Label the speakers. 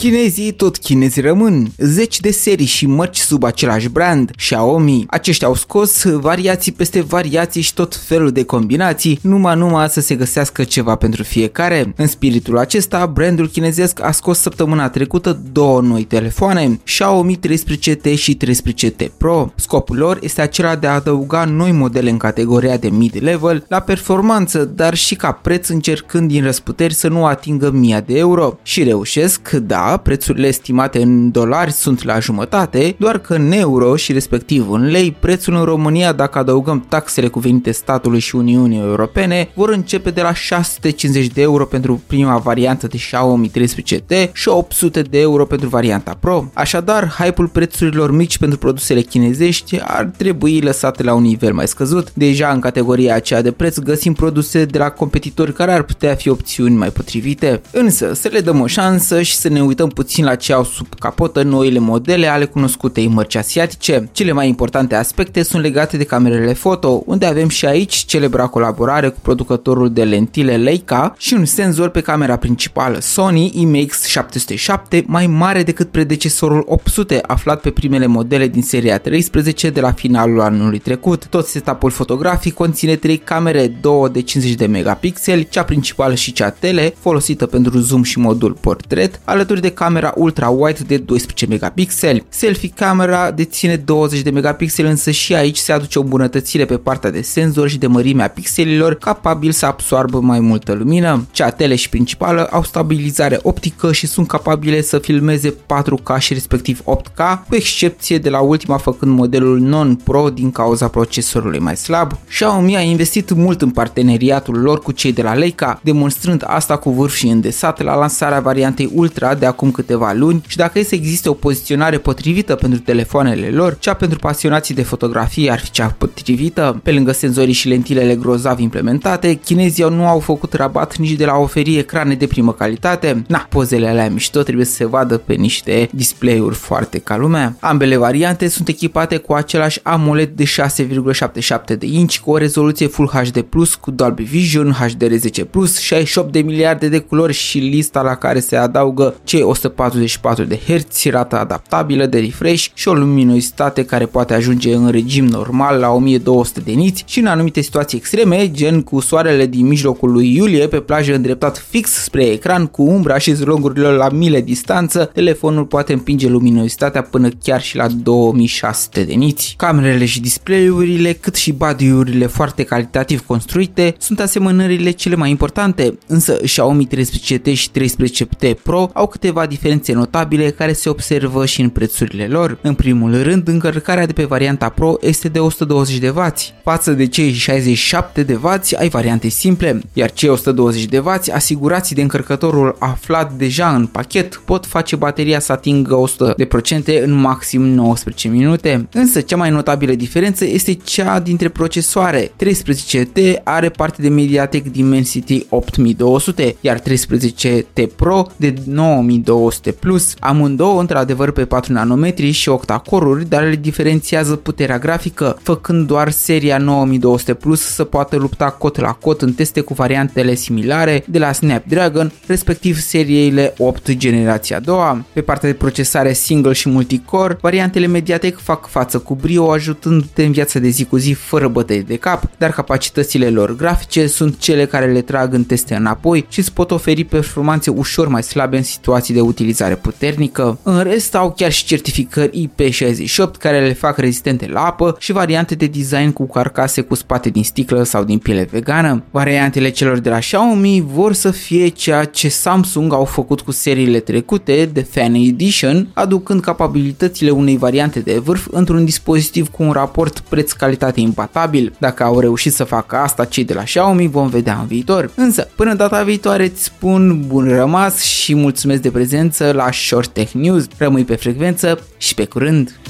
Speaker 1: Chinezii tot chinezi rămân, zeci de serii și mărci sub același brand, Xiaomi. Aceștia au scos variații peste variații și tot felul de combinații, numai numai să se găsească ceva pentru fiecare. În spiritul acesta, brandul chinezesc a scos săptămâna trecută două noi telefoane, Xiaomi 13T și 13T Pro. Scopul lor este acela de a adăuga noi modele în categoria de mid-level la performanță, dar și ca preț încercând din răsputeri să nu atingă 1000 de euro. Și reușesc, da, prețurile estimate în dolari sunt la jumătate, doar că în euro și respectiv în lei, prețul în România, dacă adăugăm taxele cuvenite statului și Uniunii Europene, vor începe de la 650 de euro pentru prima variantă de Xiaomi 13T și 800 de euro pentru varianta Pro. Așadar, hype-ul prețurilor mici pentru produsele chinezești ar trebui lăsate la un nivel mai scăzut. Deja în categoria aceea de preț găsim produse de la competitori care ar putea fi opțiuni mai potrivite. Însă, să le dăm o șansă și să ne uităm puțin la ce au sub capotă noile modele ale cunoscutei mărci asiatice. Cele mai importante aspecte sunt legate de camerele foto, unde avem și aici celebra colaborare cu producătorul de lentile Leica și un senzor pe camera principală Sony IMX707 mai mare decât predecesorul 800 aflat pe primele modele din seria 13 de la finalul anului trecut. Tot setup-ul fotografic conține 3 camere, 2 de 50 de megapixeli, cea principală și cea tele, folosită pentru zoom și modul portret, alături de camera ultra-wide de 12 megapixeli. Selfie camera deține 20 de megapixeli, însă și aici se aduce o îmbunătățire pe partea de senzor și de mărimea pixelilor, capabil să absoarbă mai multă lumină. Cea tele și principală au stabilizare optică și sunt capabile să filmeze 4K și respectiv 8K, cu excepție de la ultima făcând modelul non-pro din cauza procesorului mai slab. Xiaomi a investit mult în parteneriatul lor cu cei de la Leica, demonstrând asta cu vârf și îndesat la lansarea variantei Ultra de acum câteva luni și dacă e să existe o poziționare potrivită pentru telefoanele lor, cea pentru pasionații de fotografie ar fi cea potrivită. Pe lângă senzorii și lentilele grozav implementate, chinezii nu au făcut rabat nici de la a oferi ecrane de primă calitate. Na, pozele alea mișto trebuie să se vadă pe niște display-uri foarte ca lumea. Ambele variante sunt echipate cu același AMOLED de 6,77 de inch cu o rezoluție Full HD Plus cu Dolby Vision, HDR10 Plus, 68 de miliarde de culori și lista la care se adaugă cei 144 de Hz, rata adaptabilă de refresh și o luminositate care poate ajunge în regim normal la 1200 de niți și în anumite situații extreme, gen cu soarele din mijlocul lui iulie pe plajă îndreptat fix spre ecran cu umbra și zlongurile la mile distanță, telefonul poate împinge luminositatea până chiar și la 2600 de niți. Camerele și display-urile, cât și body-urile foarte calitativ construite, sunt asemănările cele mai importante, însă Xiaomi 13T și 13T Pro au câteva diferențe notabile care se observă și în prețurile lor. În primul rând, încărcarea de pe varianta Pro este de 120 de W, față de cei 67 de W ai variante simple, iar cei 120 de W asigurați de încărcătorul aflat deja în pachet pot face bateria să atingă 100% în maxim 19 minute. Însă cea mai notabilă diferență este cea dintre procesoare. 13T are parte de MediaTek Dimensity 8200, iar 13T Pro de 9200 plus. Amândouă într-adevăr pe 4 nanometri și octa-core dar le diferențiază puterea grafică, făcând doar seria 9200 plus să poată lupta cot la cot în teste cu variantele similare de la Snapdragon, respectiv seriile 8 generația a doua. Pe partea de procesare single și multicore, variantele Mediatek fac față cu brio ajutându-te în viața de zi cu zi fără bătăi de cap, dar capacitățile lor grafice sunt cele care le trag în teste înapoi și îți pot oferi performanțe ușor mai slabe în situații de utilizare puternică. În rest au chiar și certificări IP68 care le fac rezistente la apă și variante de design cu carcase cu spate din sticlă sau din piele vegană. Variantele celor de la Xiaomi vor să fie ceea ce Samsung au făcut cu seriile trecute de Fan Edition, aducând capabilitățile unei variante de vârf într-un dispozitiv cu un raport preț-calitate impatabil. Dacă au reușit să facă asta cei de la Xiaomi, vom vedea în viitor. Însă, până data viitoare îți spun bun rămas și mulțumesc de prezență la Short Tech News. Rămâi pe frecvență și pe curând!